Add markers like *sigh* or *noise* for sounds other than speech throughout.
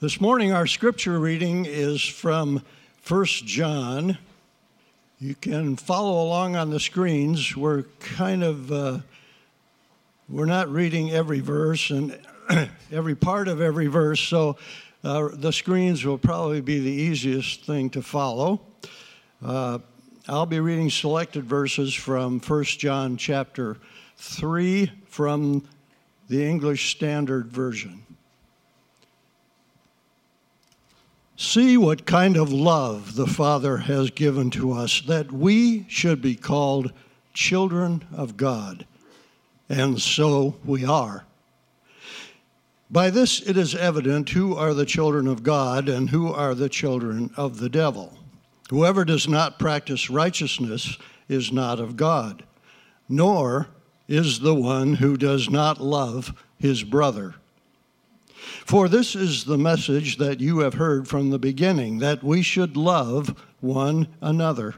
This morning, our scripture reading is from 1 John. You can follow along on the screens. We're kind of, uh, we're not reading every verse and *clears throat* every part of every verse, so uh, the screens will probably be the easiest thing to follow. Uh, I'll be reading selected verses from 1 John chapter 3 from the English Standard Version. See what kind of love the Father has given to us that we should be called children of God. And so we are. By this it is evident who are the children of God and who are the children of the devil. Whoever does not practice righteousness is not of God, nor is the one who does not love his brother. For this is the message that you have heard from the beginning that we should love one another.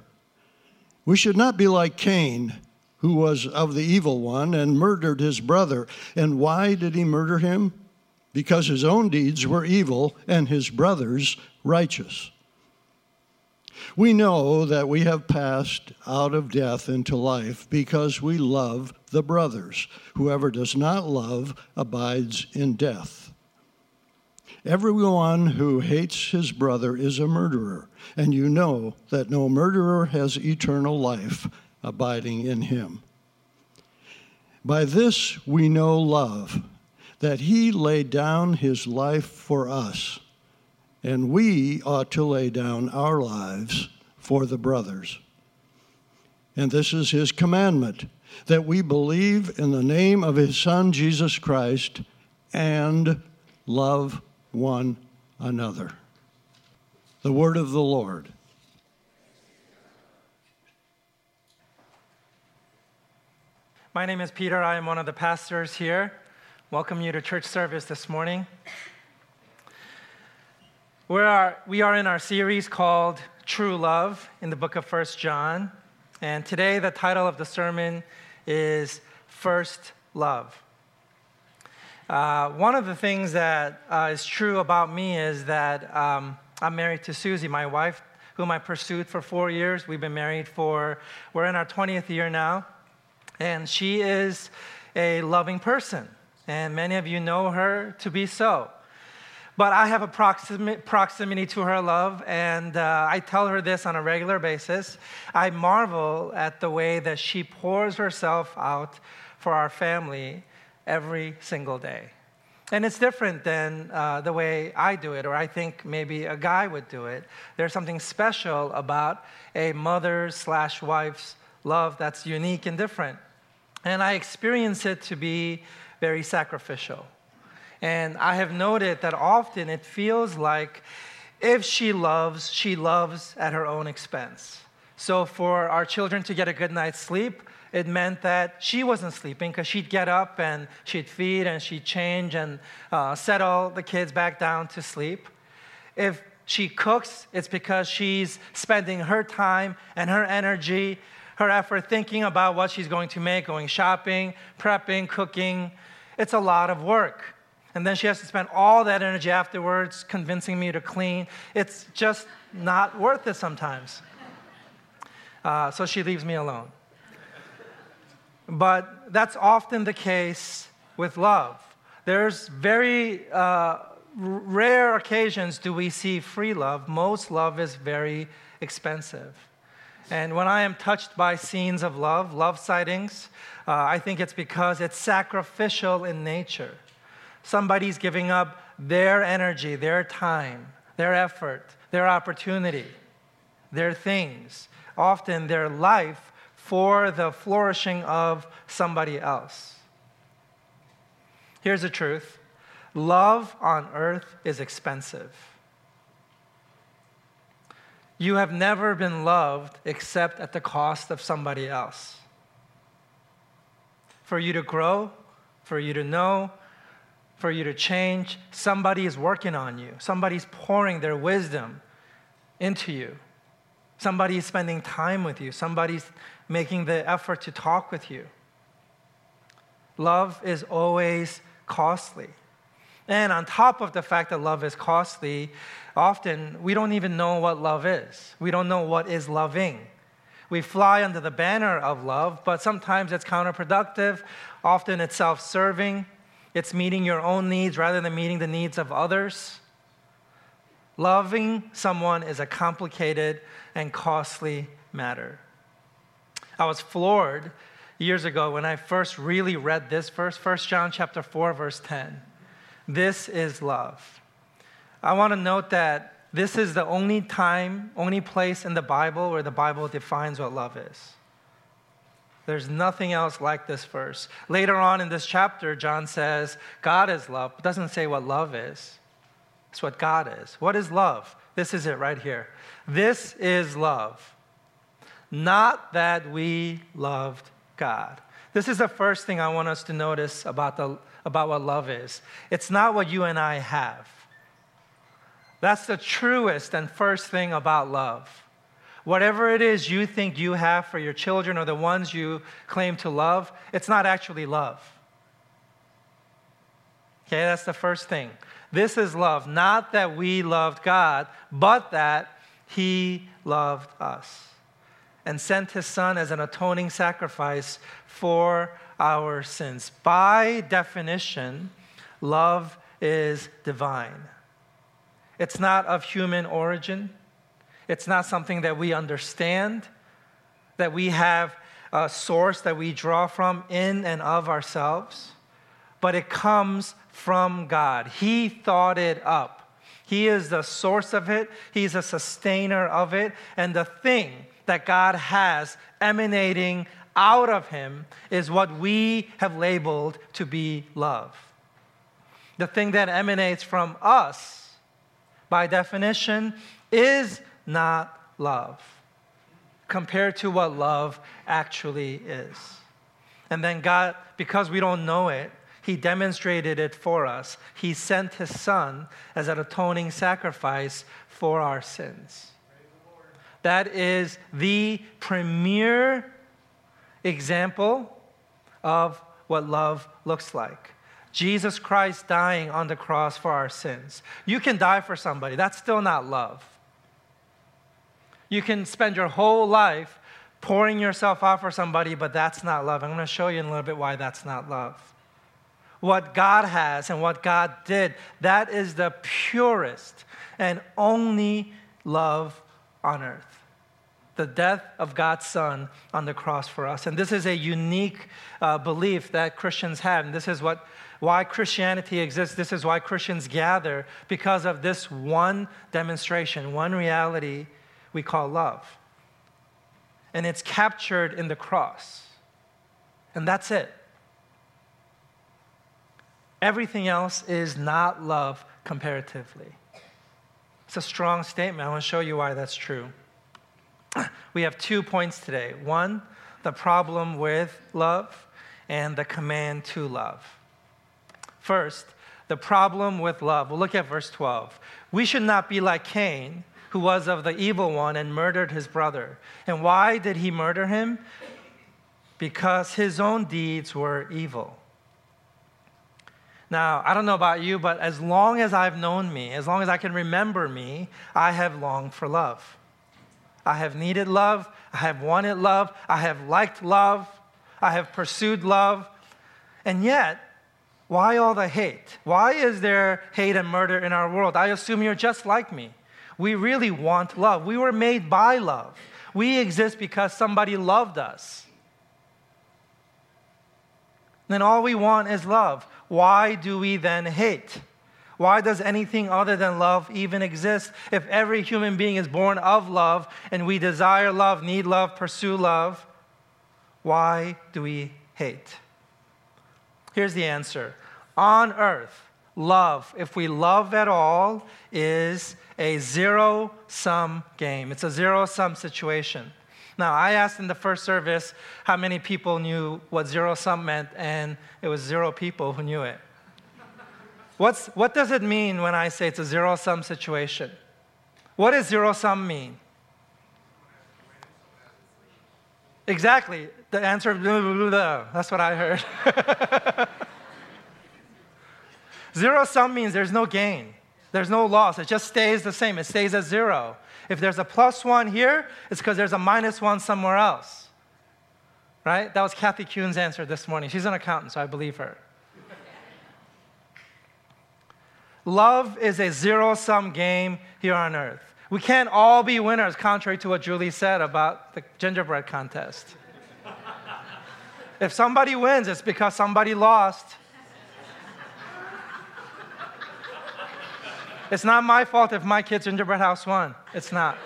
We should not be like Cain, who was of the evil one and murdered his brother. And why did he murder him? Because his own deeds were evil and his brother's righteous. We know that we have passed out of death into life because we love the brothers. Whoever does not love abides in death. Everyone who hates his brother is a murderer, and you know that no murderer has eternal life abiding in him. By this we know love, that he laid down his life for us, and we ought to lay down our lives for the brothers. And this is his commandment that we believe in the name of his Son, Jesus Christ, and love one another. The word of the Lord. My name is Peter. I am one of the pastors here. Welcome you to church service this morning. We are, we are in our series called True Love in the book of First John. And today, the title of the sermon is First Love. Uh, one of the things that uh, is true about me is that um, I'm married to Susie, my wife, whom I pursued for four years. We've been married for, we're in our 20th year now. And she is a loving person. And many of you know her to be so. But I have a proximity, proximity to her love, and uh, I tell her this on a regular basis. I marvel at the way that she pours herself out for our family every single day. And it's different than uh, the way I do it, or I think maybe a guy would do it. There's something special about a mother slash wife's love that's unique and different. And I experience it to be very sacrificial. And I have noted that often it feels like if she loves, she loves at her own expense. So for our children to get a good night's sleep, it meant that she wasn't sleeping because she'd get up and she'd feed and she'd change and uh, settle the kids back down to sleep. If she cooks, it's because she's spending her time and her energy, her effort thinking about what she's going to make, going shopping, prepping, cooking. It's a lot of work. And then she has to spend all that energy afterwards convincing me to clean. It's just not worth it sometimes. Uh, so she leaves me alone. But that's often the case with love. There's very uh, rare occasions do we see free love. Most love is very expensive. And when I am touched by scenes of love, love sightings, uh, I think it's because it's sacrificial in nature. Somebody's giving up their energy, their time, their effort, their opportunity, their things, often their life for the flourishing of somebody else. Here's the truth love on earth is expensive. You have never been loved except at the cost of somebody else. For you to grow, for you to know, for you to change, somebody is working on you. Somebody's pouring their wisdom into you. Somebody is spending time with you. Somebody's making the effort to talk with you. Love is always costly. And on top of the fact that love is costly, often we don't even know what love is. We don't know what is loving. We fly under the banner of love, but sometimes it's counterproductive. Often it's self serving. It's meeting your own needs rather than meeting the needs of others. Loving someone is a complicated and costly matter. I was floored years ago when I first really read this verse, 1 John chapter 4 verse 10. This is love. I want to note that this is the only time, only place in the Bible where the Bible defines what love is. There's nothing else like this verse. Later on in this chapter, John says, God is love, but doesn't say what love is. It's what God is. What is love? This is it right here. This is love. Not that we loved God. This is the first thing I want us to notice about, the, about what love is. It's not what you and I have. That's the truest and first thing about love. Whatever it is you think you have for your children or the ones you claim to love, it's not actually love. Okay, that's the first thing. This is love, not that we loved God, but that He loved us and sent His Son as an atoning sacrifice for our sins. By definition, love is divine. It's not of human origin. It's not something that we understand, that we have a source that we draw from in and of ourselves, but it comes from God. He thought it up. He is the source of it, He's a sustainer of it, and the thing that God has emanating out of Him is what we have labeled to be love. The thing that emanates from us by definition, is not love compared to what love actually is. And then God, because we don't know it, He demonstrated it for us. He sent His Son as an atoning sacrifice for our sins. That is the premier example of what love looks like. Jesus Christ dying on the cross for our sins. You can die for somebody, that's still not love. You can spend your whole life pouring yourself out for somebody, but that's not love. I'm going to show you in a little bit why that's not love. What God has and what God did, that is the purest and only love on earth. The death of God's Son on the cross for us. And this is a unique uh, belief that Christians have. And this is what why Christianity exists. This is why Christians gather because of this one demonstration, one reality we call love. And it's captured in the cross. And that's it. Everything else is not love comparatively. It's a strong statement. I want to show you why that's true. *clears throat* We have two points today one, the problem with love, and the command to love. First, the problem with love. We'll look at verse 12. We should not be like Cain, who was of the evil one and murdered his brother. And why did he murder him? Because his own deeds were evil. Now, I don't know about you, but as long as I've known me, as long as I can remember me, I have longed for love. I have needed love. I have wanted love. I have liked love. I have pursued love. And yet, why all the hate? Why is there hate and murder in our world? I assume you're just like me. We really want love. We were made by love. We exist because somebody loved us. Then all we want is love. Why do we then hate? Why does anything other than love even exist if every human being is born of love and we desire love, need love, pursue love? Why do we hate? Here's the answer on earth, love, if we love at all, is a zero sum game. It's a zero sum situation. Now, I asked in the first service how many people knew what zero sum meant, and it was zero people who knew it. What's, what does it mean when I say it's a zero sum situation? What does zero sum mean? Exactly. The answer, blah, blah, blah, that's what I heard. *laughs* Zero sum means there's no gain, there's no loss. It just stays the same, it stays at zero. If there's a plus one here, it's because there's a minus one somewhere else. Right? That was Kathy Kuhn's answer this morning. She's an accountant, so I believe her. Love is a zero sum game here on earth. We can't all be winners, contrary to what Julie said about the gingerbread contest. *laughs* if somebody wins, it's because somebody lost. It's not my fault if my kid's in gingerbread house won. It's not.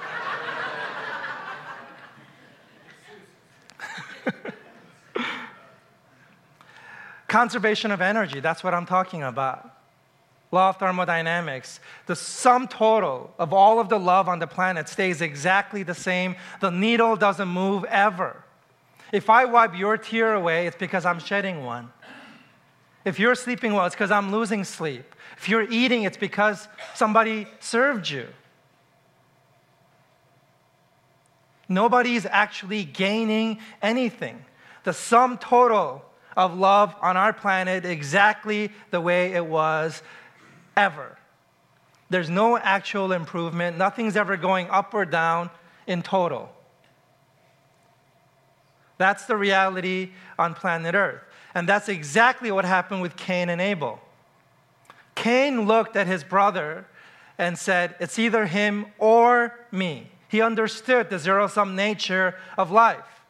*laughs* Conservation of energy, that's what I'm talking about law of thermodynamics, the sum total of all of the love on the planet stays exactly the same. The needle doesn't move ever. If I wipe your tear away, it's because I'm shedding one. If you're sleeping well, it's because I'm losing sleep. If you're eating, it's because somebody served you. Nobody's actually gaining anything. The sum total of love on our planet exactly the way it was ever. There's no actual improvement. Nothing's ever going up or down in total. That's the reality on planet Earth. And that's exactly what happened with Cain and Abel. Cain looked at his brother and said, It's either him or me. He understood the zero sum nature of life.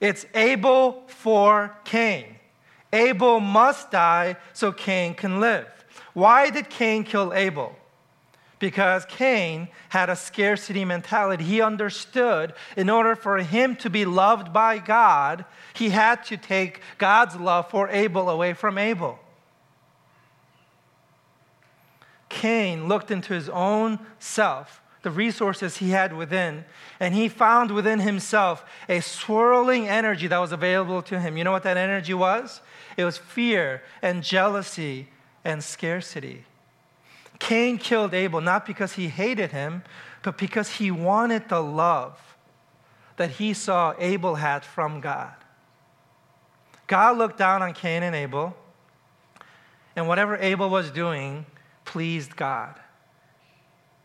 It's Abel for Cain. Abel must die so Cain can live. Why did Cain kill Abel? Because Cain had a scarcity mentality. He understood in order for him to be loved by God, he had to take God's love for Abel away from Abel. Cain looked into his own self, the resources he had within, and he found within himself a swirling energy that was available to him. You know what that energy was? It was fear and jealousy and scarcity. Cain killed Abel not because he hated him, but because he wanted the love that he saw Abel had from God. God looked down on Cain and Abel, and whatever Abel was doing pleased God.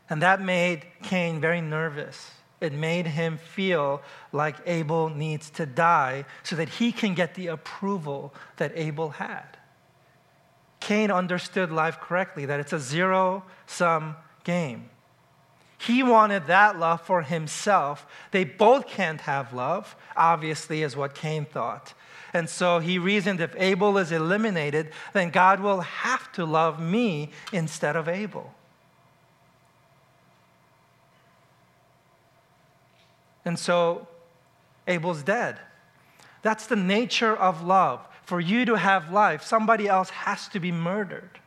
And that made Cain very nervous. It made him feel like Abel needs to die so that he can get the approval that Abel had. Cain understood life correctly, that it's a zero sum game. He wanted that love for himself. They both can't have love, obviously, is what Cain thought. And so he reasoned if Abel is eliminated, then God will have to love me instead of Abel. And so Abel's dead. That's the nature of love for you to have life, somebody else has to be murdered.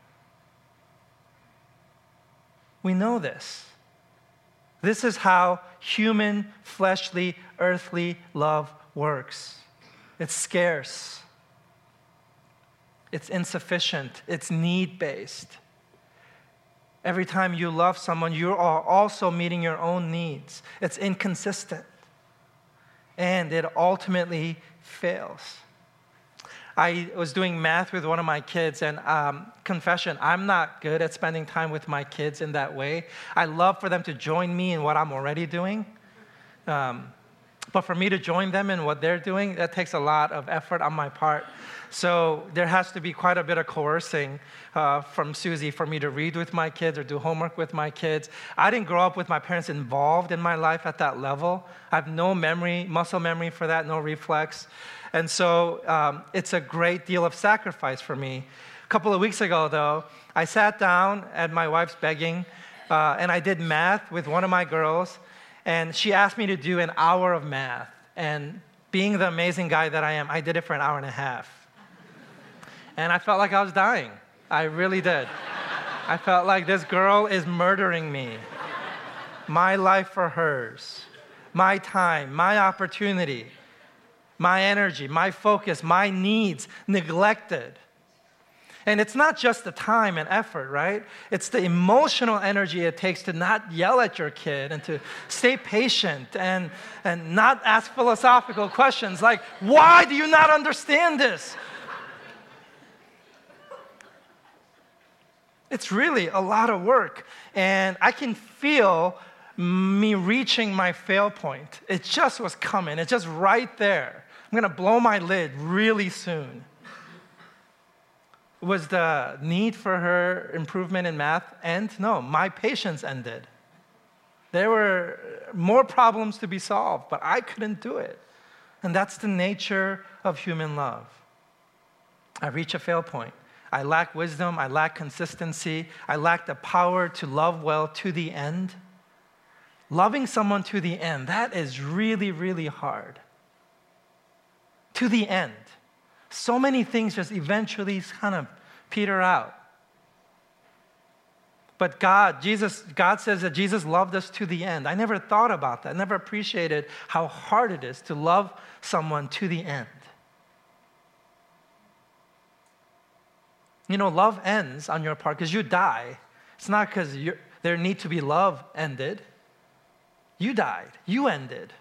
We know this. This is how human, fleshly, earthly love works it's scarce, it's insufficient, it's need based. Every time you love someone, you are also meeting your own needs. It's inconsistent. And it ultimately fails. I was doing math with one of my kids, and um, confession, I'm not good at spending time with my kids in that way. I love for them to join me in what I'm already doing. Um, but for me to join them in what they're doing, that takes a lot of effort on my part. So there has to be quite a bit of coercing uh, from Susie for me to read with my kids or do homework with my kids. I didn't grow up with my parents involved in my life at that level. I have no memory, muscle memory for that, no reflex. And so um, it's a great deal of sacrifice for me. A couple of weeks ago, though, I sat down at my wife's begging uh, and I did math with one of my girls, and she asked me to do an hour of math. And being the amazing guy that I am, I did it for an hour and a half. And I felt like I was dying. I really did. I felt like this girl is murdering me. My life for hers, my time, my opportunity my energy, my focus, my needs neglected. And it's not just the time and effort, right? It's the emotional energy it takes to not yell at your kid and to stay patient and, and not ask philosophical questions like, why do you not understand this? It's really a lot of work. And I can feel me reaching my fail point. It just was coming, it's just right there. I'm gonna blow my lid really soon. Was the need for her improvement in math end? No, my patience ended. There were more problems to be solved, but I couldn't do it. And that's the nature of human love. I reach a fail point. I lack wisdom. I lack consistency. I lack the power to love well to the end. Loving someone to the end, that is really, really hard. To the end. So many things just eventually kind of peter out. But God, Jesus, God says that Jesus loved us to the end. I never thought about that. I never appreciated how hard it is to love someone to the end. You know, love ends on your part because you die. It's not because there need to be love ended. You died. You ended.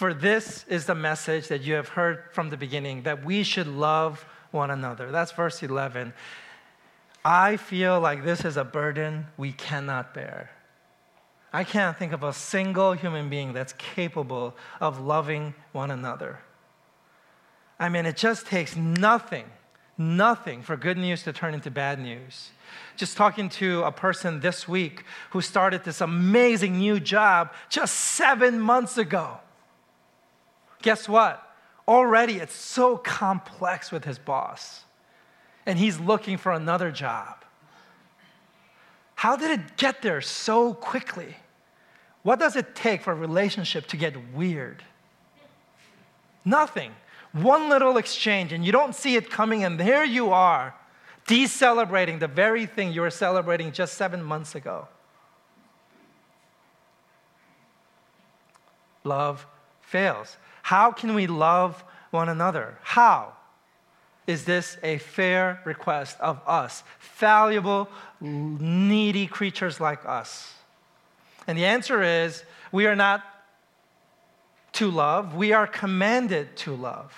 For this is the message that you have heard from the beginning that we should love one another. That's verse 11. I feel like this is a burden we cannot bear. I can't think of a single human being that's capable of loving one another. I mean, it just takes nothing, nothing for good news to turn into bad news. Just talking to a person this week who started this amazing new job just seven months ago. Guess what? Already it's so complex with his boss, and he's looking for another job. How did it get there so quickly? What does it take for a relationship to get weird? Nothing. One little exchange, and you don't see it coming, and there you are, decelebrating the very thing you were celebrating just seven months ago. Love fails. How can we love one another? How? Is this a fair request of us, fallible, needy creatures like us? And the answer is we are not to love, we are commanded to love.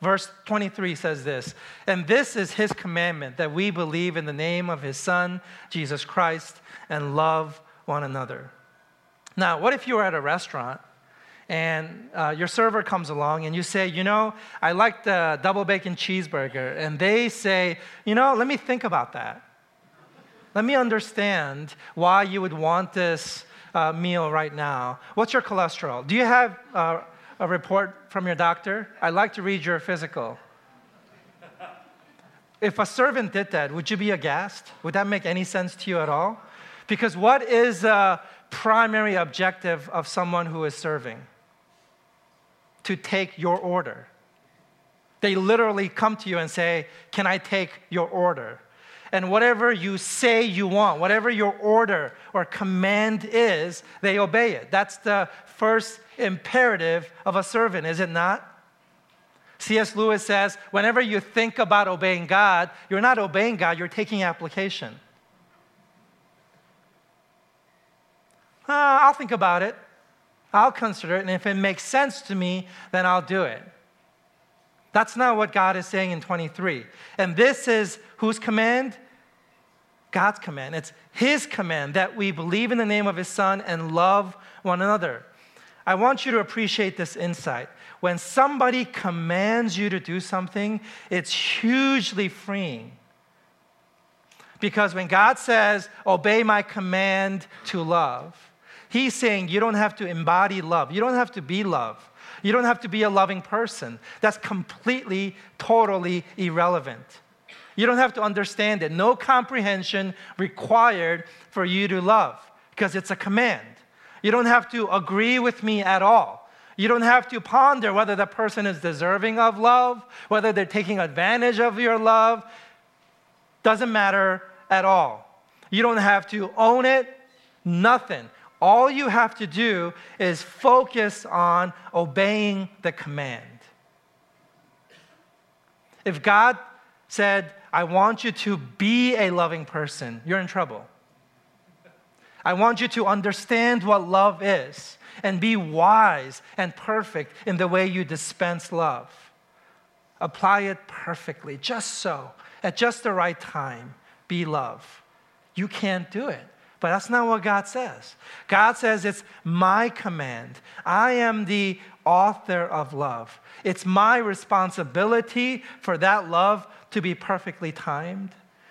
Verse 23 says this, and this is his commandment that we believe in the name of his Son, Jesus Christ, and love one another. Now, what if you were at a restaurant and uh, your server comes along and you say, you know, I like the double bacon cheeseburger, and they say, you know, let me think about that. Let me understand why you would want this uh, meal right now. What's your cholesterol? Do you have uh, a report from your doctor? I'd like to read your physical. If a servant did that, would you be aghast? Would that make any sense to you at all? Because what is the primary objective of someone who is serving? To take your order. They literally come to you and say, Can I take your order? And whatever you say you want, whatever your order or command is, they obey it. That's the first imperative of a servant, is it not? C.S. Lewis says, whenever you think about obeying God, you're not obeying God, you're taking application. Uh, I'll think about it. I'll consider it, and if it makes sense to me, then I'll do it. That's not what God is saying in 23. And this is whose command? God's command. It's His command that we believe in the name of His Son and love one another. I want you to appreciate this insight. When somebody commands you to do something, it's hugely freeing. Because when God says, obey my command to love, He's saying you don't have to embody love. You don't have to be love. You don't have to be a loving person. That's completely, totally irrelevant. You don't have to understand it. No comprehension required for you to love because it's a command. You don't have to agree with me at all. You don't have to ponder whether that person is deserving of love, whether they're taking advantage of your love. Doesn't matter at all. You don't have to own it, nothing. All you have to do is focus on obeying the command. If God said, I want you to be a loving person, you're in trouble. I want you to understand what love is and be wise and perfect in the way you dispense love. apply it perfectly, just so, at just the right time, be love. You can't do it. But that's not what God says. God says it's my command. I am the author of love. It's my responsibility for that love to be perfectly timed,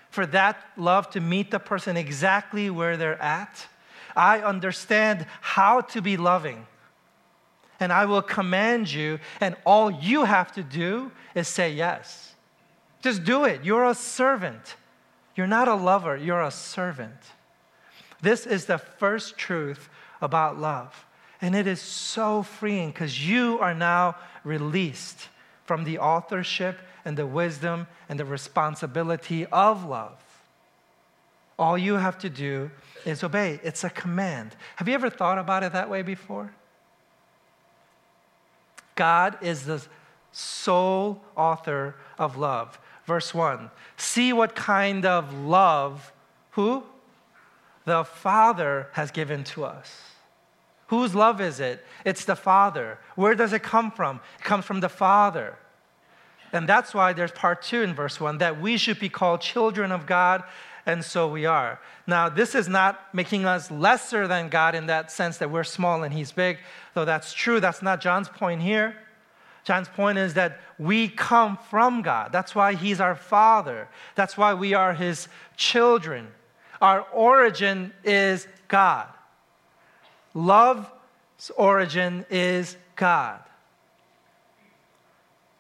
for that love to meet the person exactly where they're at. I understand how to be loving. And I will command you, and all you have to do is say yes. Just do it. You're a servant. You're not a lover, you're a servant. This is the first truth about love. And it is so freeing because you are now released from the authorship and the wisdom and the responsibility of love. All you have to do is obey. It's a command. Have you ever thought about it that way before? God is the sole author of love. Verse 1 See what kind of love, who? The Father has given to us. Whose love is it? It's the Father. Where does it come from? It comes from the Father. And that's why there's part two in verse one that we should be called children of God, and so we are. Now, this is not making us lesser than God in that sense that we're small and He's big, though that's true. That's not John's point here. John's point is that we come from God. That's why He's our Father. That's why we are His children. Our origin is God. Love's origin is God.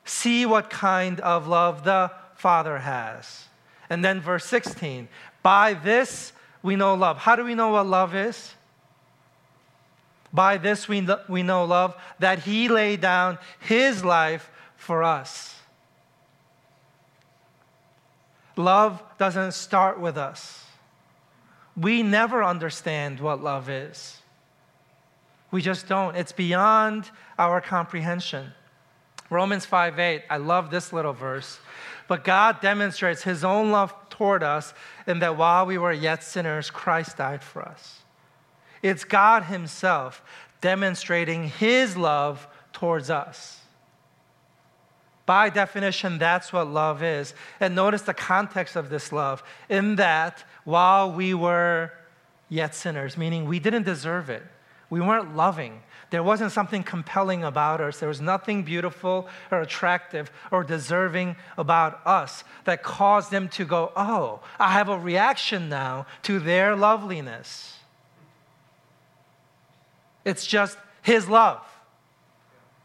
See what kind of love the Father has. And then verse 16 By this we know love. How do we know what love is? By this we, we know love, that He laid down His life for us. Love doesn't start with us. We never understand what love is. We just don't. It's beyond our comprehension. Romans 5 8, I love this little verse. But God demonstrates his own love toward us in that while we were yet sinners, Christ died for us. It's God himself demonstrating his love towards us. By definition, that's what love is. And notice the context of this love in that while we were yet sinners, meaning we didn't deserve it, we weren't loving. There wasn't something compelling about us. There was nothing beautiful or attractive or deserving about us that caused them to go, Oh, I have a reaction now to their loveliness. It's just His love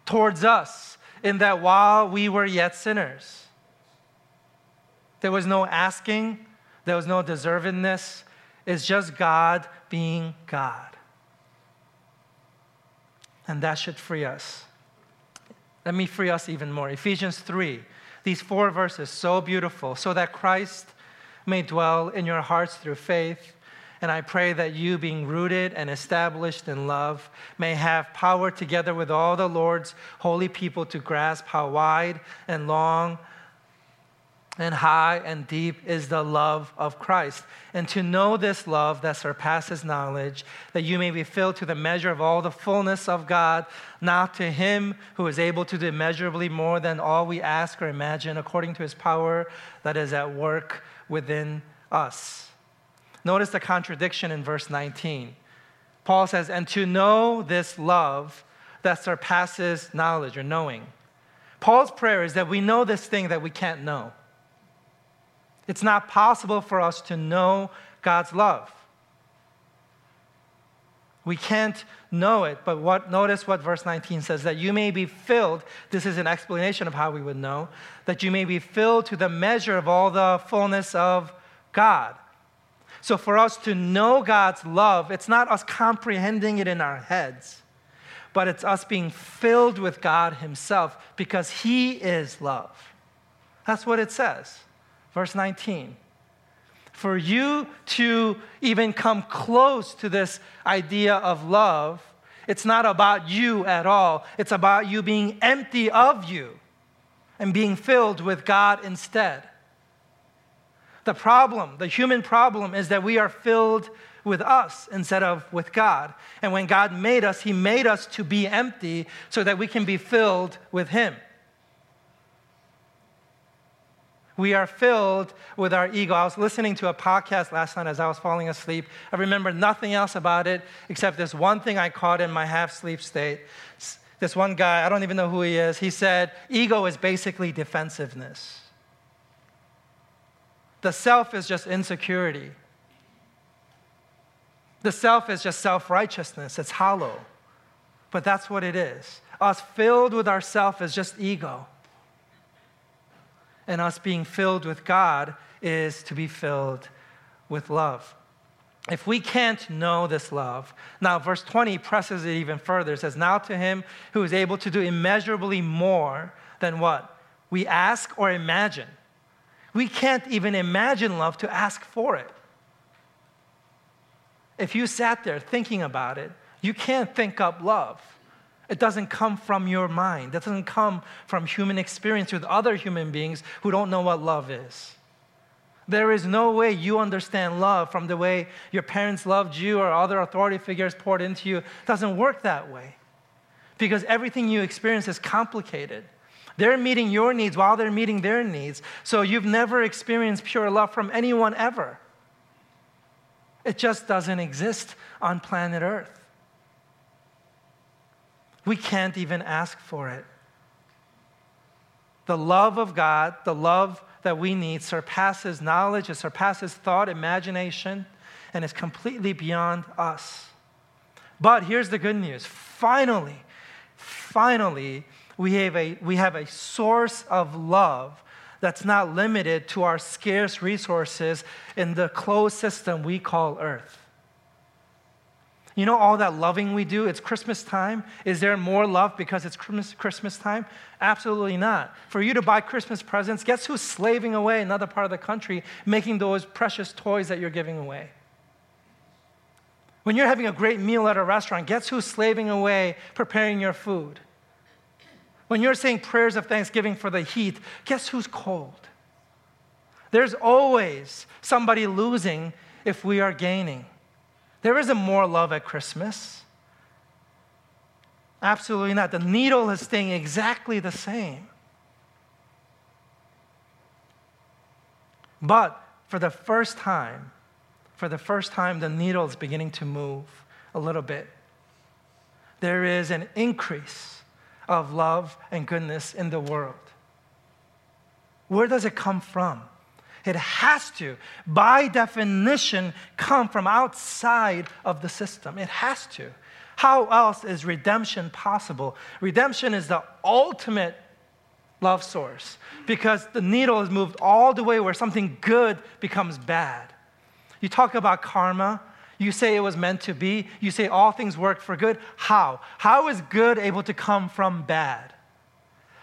towards us, in that while we were yet sinners, there was no asking, there was no deservedness. It's just God being God. And that should free us. Let me free us even more. Ephesians 3, these four verses, so beautiful, so that Christ may dwell in your hearts through faith. And I pray that you, being rooted and established in love, may have power together with all the Lord's holy people to grasp how wide and long and high and deep is the love of Christ. And to know this love that surpasses knowledge, that you may be filled to the measure of all the fullness of God, not to Him who is able to do immeasurably more than all we ask or imagine, according to His power that is at work within us. Notice the contradiction in verse 19. Paul says, And to know this love that surpasses knowledge or knowing. Paul's prayer is that we know this thing that we can't know. It's not possible for us to know God's love. We can't know it, but what, notice what verse 19 says that you may be filled. This is an explanation of how we would know that you may be filled to the measure of all the fullness of God. So, for us to know God's love, it's not us comprehending it in our heads, but it's us being filled with God Himself because He is love. That's what it says. Verse 19. For you to even come close to this idea of love, it's not about you at all. It's about you being empty of you and being filled with God instead. The problem, the human problem, is that we are filled with us instead of with God. And when God made us, He made us to be empty so that we can be filled with Him. We are filled with our ego. I was listening to a podcast last night as I was falling asleep. I remember nothing else about it except this one thing I caught in my half sleep state. This one guy, I don't even know who he is, he said, Ego is basically defensiveness. The self is just insecurity. The self is just self righteousness, it's hollow. But that's what it is. Us filled with ourself is just ego and us being filled with God is to be filled with love. If we can't know this love, now verse 20 presses it even further. It says, Now to him who is able to do immeasurably more than what? We ask or imagine. We can't even imagine love to ask for it. If you sat there thinking about it, you can't think up love. It doesn't come from your mind. It doesn't come from human experience with other human beings who don't know what love is. There is no way you understand love from the way your parents loved you or other authority figures poured into you. It doesn't work that way. Because everything you experience is complicated. They're meeting your needs while they're meeting their needs. So you've never experienced pure love from anyone ever. It just doesn't exist on planet Earth. We can't even ask for it. The love of God, the love that we need, surpasses knowledge, it surpasses thought, imagination, and is completely beyond us. But here's the good news finally, finally, we have a, we have a source of love that's not limited to our scarce resources in the closed system we call Earth. You know, all that loving we do, it's Christmas time. Is there more love because it's Christmas, time? Absolutely not. For you to buy Christmas presents, guess who's slaving away another part of the country making those precious toys that you're giving away? When you're having a great meal at a restaurant, guess who's slaving away preparing your food? When you're saying prayers of thanksgiving for the heat, guess who's cold? There's always somebody losing if we are gaining. There isn't more love at Christmas. Absolutely not. The needle is staying exactly the same. But for the first time, for the first time, the needle is beginning to move a little bit. There is an increase of love and goodness in the world. Where does it come from? It has to, by definition, come from outside of the system. It has to. How else is redemption possible? Redemption is the ultimate love source because the needle is moved all the way where something good becomes bad. You talk about karma, you say it was meant to be, you say all things work for good. How? How is good able to come from bad?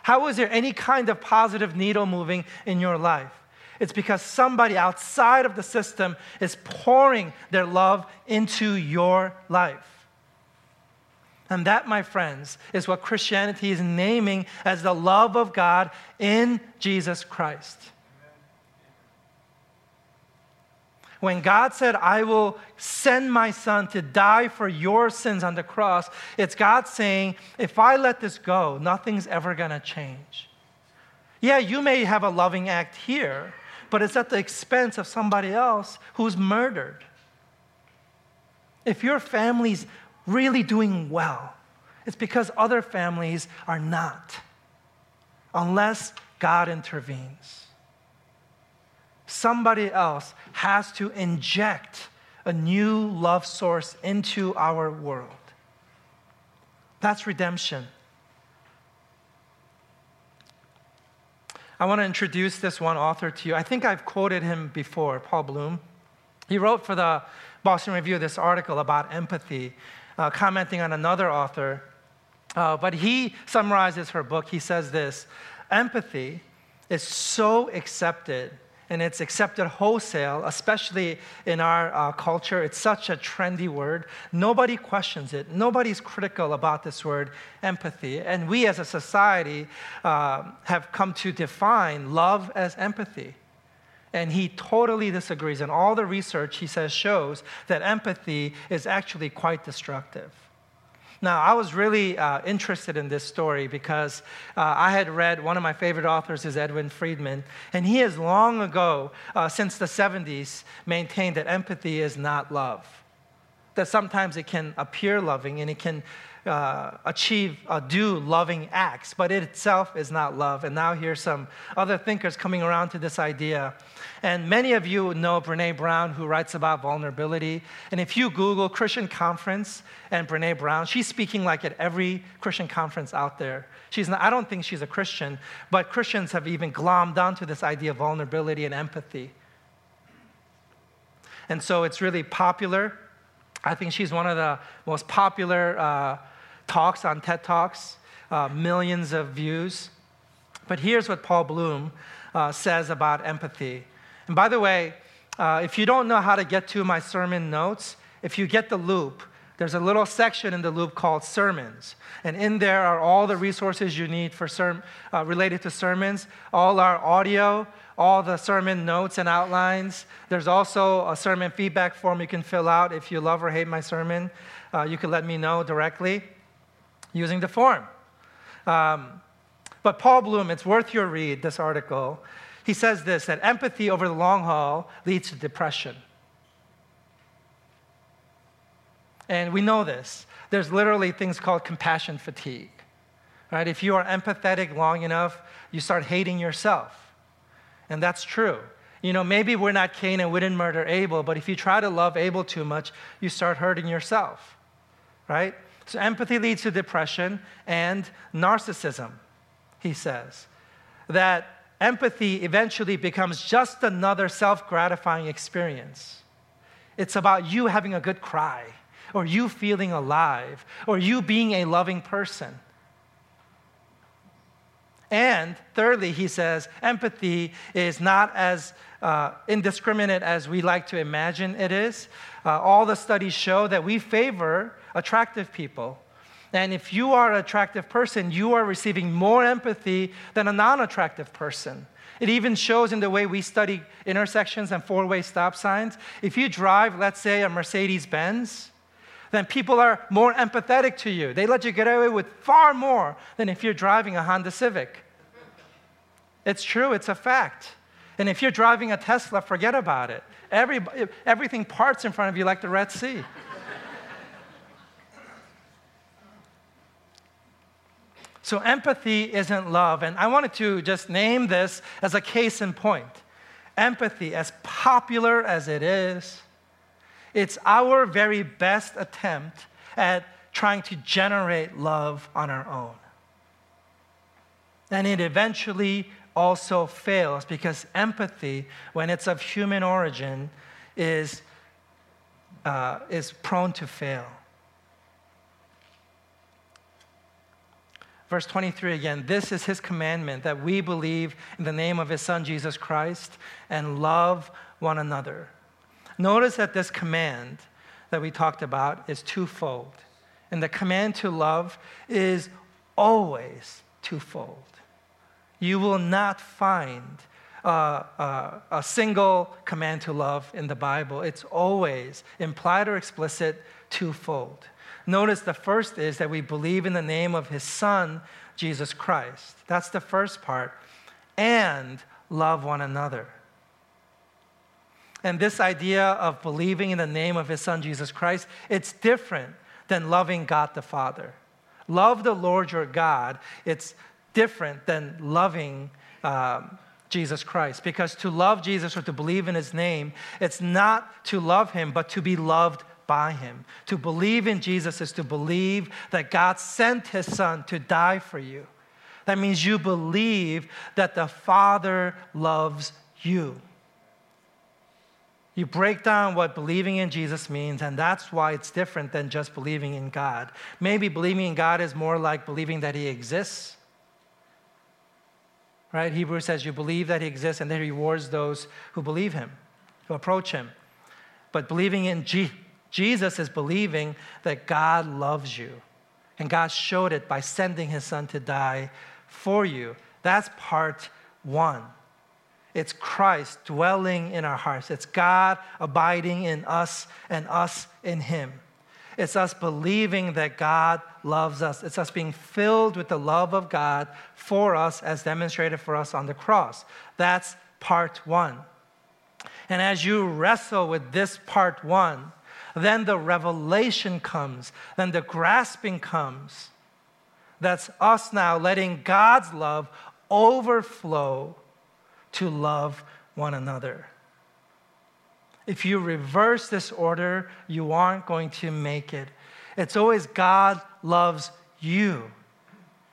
How is there any kind of positive needle moving in your life? It's because somebody outside of the system is pouring their love into your life. And that, my friends, is what Christianity is naming as the love of God in Jesus Christ. When God said, I will send my son to die for your sins on the cross, it's God saying, if I let this go, nothing's ever going to change. Yeah, you may have a loving act here, but it's at the expense of somebody else who's murdered. If your family's really doing well, it's because other families are not, unless God intervenes. Somebody else has to inject a new love source into our world. That's redemption. I want to introduce this one author to you. I think I've quoted him before, Paul Bloom. He wrote for the Boston Review this article about empathy, uh, commenting on another author. Uh, but he summarizes her book. He says this Empathy is so accepted and it's accepted wholesale, especially in our uh, culture. It's such a trendy word. Nobody questions it. Nobody's critical about this word, empathy. And we as a society uh, have come to define love as empathy. And he totally disagrees. And all the research, he says, shows that empathy is actually quite destructive. Now, I was really uh, interested in this story because uh, I had read one of my favorite authors is Edwin Friedman, and he has long ago, uh, since the 70s, maintained that empathy is not love. That sometimes it can appear loving and it can uh, achieve, uh, do loving acts, but it itself is not love. And now here's some other thinkers coming around to this idea. And many of you know Brene Brown, who writes about vulnerability. And if you Google Christian conference and Brene Brown, she's speaking like at every Christian conference out there. She's not, I don't think she's a Christian, but Christians have even glommed onto this idea of vulnerability and empathy. And so it's really popular. I think she's one of the most popular uh, talks on TED Talks, uh, millions of views. But here's what Paul Bloom uh, says about empathy. And by the way, uh, if you don't know how to get to my sermon notes, if you get the loop, there's a little section in the loop called sermons. And in there are all the resources you need for serm- uh, related to sermons, all our audio, all the sermon notes and outlines. There's also a sermon feedback form you can fill out if you love or hate my sermon. Uh, you can let me know directly using the form. Um, but Paul Bloom, it's worth your read, this article. He says this that empathy over the long haul leads to depression. And we know this. There's literally things called compassion fatigue. Right? If you are empathetic long enough, you start hating yourself. And that's true. You know, maybe we're not Cain and we didn't murder Abel, but if you try to love Abel too much, you start hurting yourself. Right? So empathy leads to depression and narcissism, he says. That empathy eventually becomes just another self gratifying experience. It's about you having a good cry, or you feeling alive, or you being a loving person. And thirdly, he says, empathy is not as uh, indiscriminate as we like to imagine it is. Uh, all the studies show that we favor attractive people. And if you are an attractive person, you are receiving more empathy than a non attractive person. It even shows in the way we study intersections and four way stop signs. If you drive, let's say, a Mercedes Benz, then people are more empathetic to you. They let you get away with far more than if you're driving a Honda Civic. It's true, it's a fact. And if you're driving a Tesla, forget about it. Every, everything parts in front of you like the Red Sea. *laughs* So, empathy isn't love. And I wanted to just name this as a case in point. Empathy, as popular as it is, it's our very best attempt at trying to generate love on our own. And it eventually also fails because empathy, when it's of human origin, is, uh, is prone to fail. Verse 23 again, this is his commandment that we believe in the name of his son Jesus Christ and love one another. Notice that this command that we talked about is twofold. And the command to love is always twofold. You will not find uh, uh, a single command to love in the Bible. It's always implied or explicit, twofold. Notice the first is that we believe in the name of his son, Jesus Christ. That's the first part. And love one another. And this idea of believing in the name of his son, Jesus Christ, it's different than loving God the Father. Love the Lord your God. It's different than loving um, Jesus Christ. Because to love Jesus or to believe in his name, it's not to love him, but to be loved by him. To believe in Jesus is to believe that God sent his son to die for you. That means you believe that the Father loves you. You break down what believing in Jesus means, and that's why it's different than just believing in God. Maybe believing in God is more like believing that He exists. Right? Hebrews says you believe that He exists, and then He rewards those who believe Him, who approach Him. But believing in Jesus, Jesus is believing that God loves you. And God showed it by sending his son to die for you. That's part one. It's Christ dwelling in our hearts. It's God abiding in us and us in him. It's us believing that God loves us. It's us being filled with the love of God for us as demonstrated for us on the cross. That's part one. And as you wrestle with this part one, then the revelation comes, then the grasping comes. That's us now letting God's love overflow to love one another. If you reverse this order, you aren't going to make it. It's always God loves you.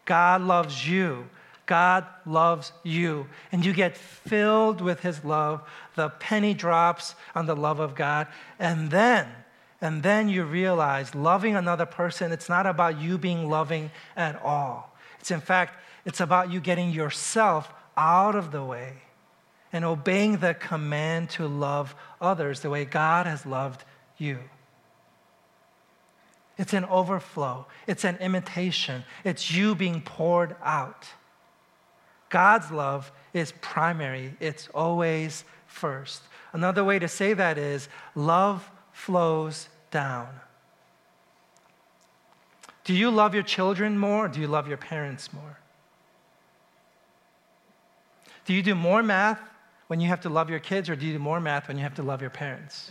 God loves you. God loves you. And you get filled with his love. The penny drops on the love of God. And then, and then you realize loving another person, it's not about you being loving at all. It's in fact, it's about you getting yourself out of the way and obeying the command to love others the way God has loved you. It's an overflow, it's an imitation, it's you being poured out. God's love is primary, it's always first. Another way to say that is love flows down. Do you love your children more or do you love your parents more? Do you do more math when you have to love your kids, or do you do more math when you have to love your parents?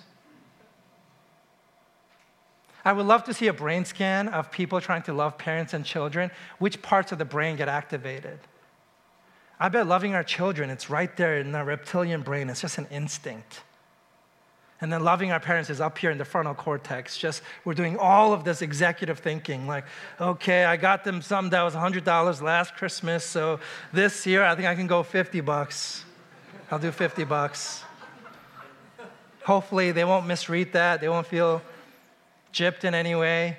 I would love to see a brain scan of people trying to love parents and children. Which parts of the brain get activated? I bet loving our children, it's right there in our reptilian brain. It's just an instinct. And then loving our parents is up here in the frontal cortex. Just we're doing all of this executive thinking, like, okay, I got them something that was $100 last Christmas, so this year I think I can go 50 bucks. I'll do 50 bucks. Hopefully, they won't misread that. They won't feel gypped in any way.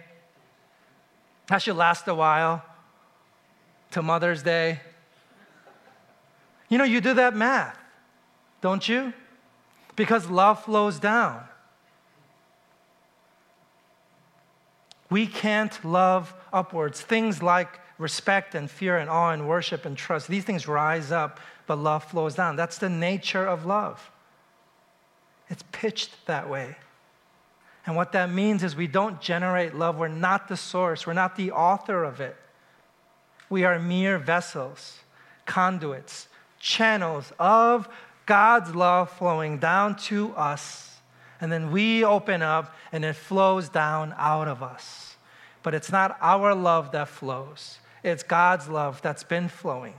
That should last a while to Mother's Day. You know, you do that math, don't you? Because love flows down. We can't love upwards. Things like respect and fear and awe and worship and trust, these things rise up but love flows down. That's the nature of love. It's pitched that way. And what that means is we don't generate love. We're not the source, we're not the author of it. We are mere vessels, conduits, channels of God's love flowing down to us. And then we open up and it flows down out of us. But it's not our love that flows, it's God's love that's been flowing.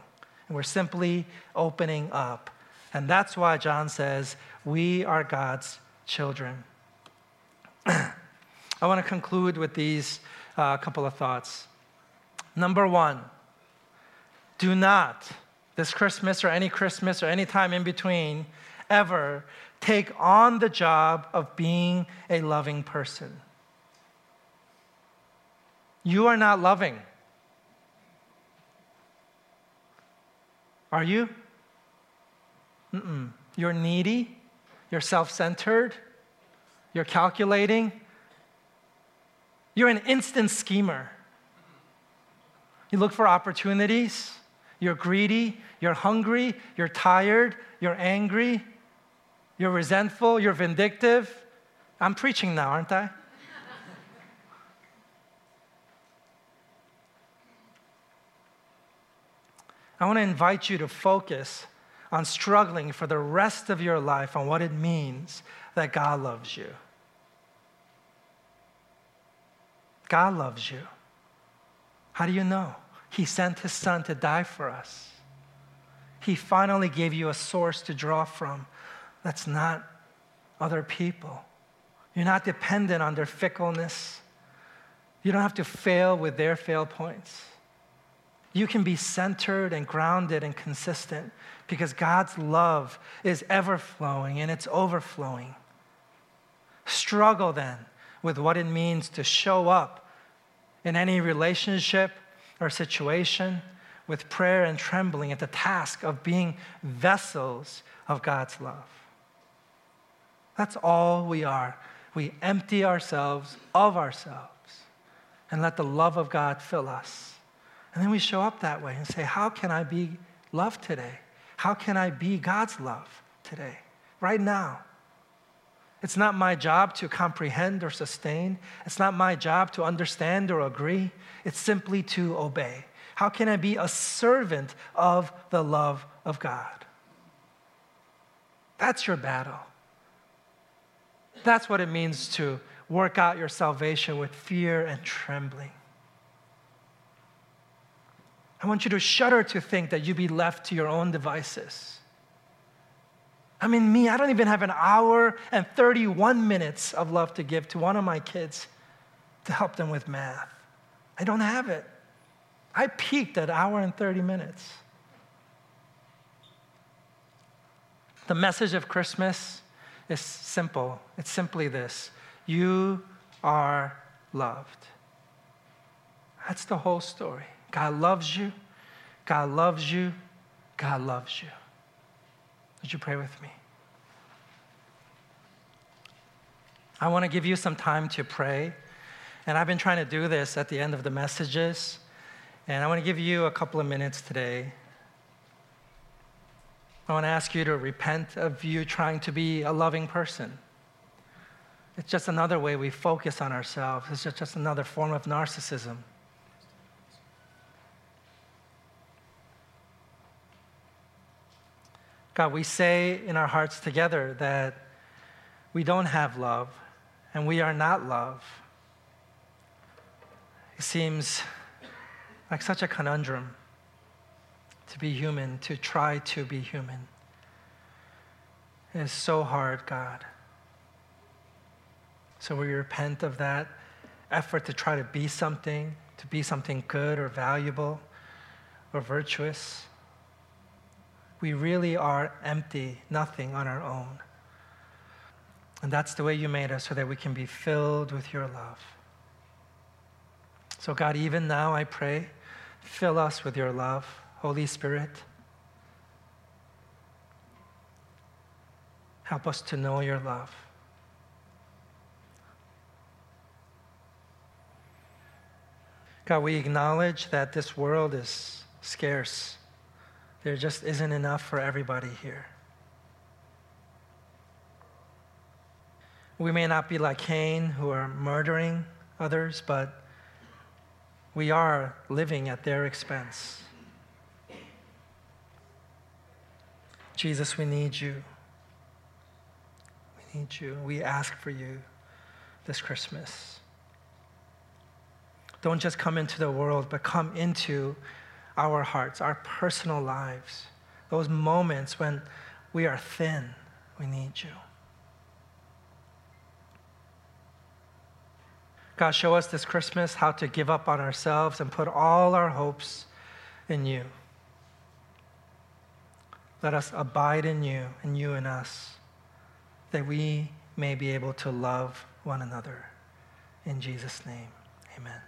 And we're simply opening up. And that's why John says, We are God's children. *clears throat* I want to conclude with these uh, couple of thoughts. Number one, do not, this Christmas or any Christmas or any time in between, ever take on the job of being a loving person. You are not loving. Are you? Mm-mm. You're needy. You're self centered. You're calculating. You're an instant schemer. You look for opportunities. You're greedy. You're hungry. You're tired. You're angry. You're resentful. You're vindictive. I'm preaching now, aren't I? I want to invite you to focus on struggling for the rest of your life on what it means that God loves you. God loves you. How do you know? He sent his son to die for us. He finally gave you a source to draw from that's not other people. You're not dependent on their fickleness. You don't have to fail with their fail points you can be centered and grounded and consistent because God's love is ever flowing and it's overflowing. Struggle then with what it means to show up in any relationship or situation with prayer and trembling at the task of being vessels of God's love. That's all we are. We empty ourselves of ourselves and let the love of God fill us. And then we show up that way and say, How can I be loved today? How can I be God's love today, right now? It's not my job to comprehend or sustain. It's not my job to understand or agree. It's simply to obey. How can I be a servant of the love of God? That's your battle. That's what it means to work out your salvation with fear and trembling. I want you to shudder to think that you'd be left to your own devices. I mean, me, I don't even have an hour and 31 minutes of love to give to one of my kids to help them with math. I don't have it. I peaked at hour and 30 minutes. The message of Christmas is simple. It's simply this You are loved. That's the whole story. God loves you. God loves you. God loves you. Would you pray with me? I want to give you some time to pray. And I've been trying to do this at the end of the messages. And I want to give you a couple of minutes today. I want to ask you to repent of you trying to be a loving person. It's just another way we focus on ourselves, it's just another form of narcissism. God, we say in our hearts together that we don't have love and we are not love. It seems like such a conundrum to be human, to try to be human. It is so hard, God. So we repent of that effort to try to be something, to be something good or valuable or virtuous we really are empty, nothing on our own. And that's the way you made us so that we can be filled with your love. So, God, even now I pray, fill us with your love, Holy Spirit. Help us to know your love. God, we acknowledge that this world is scarce. There just isn't enough for everybody here. We may not be like Cain, who are murdering others, but we are living at their expense. Jesus, we need you. We need you. We ask for you this Christmas. Don't just come into the world, but come into our hearts, our personal lives, those moments when we are thin, we need you. God, show us this Christmas how to give up on ourselves and put all our hopes in you. Let us abide in you and you in us, that we may be able to love one another. In Jesus' name, amen.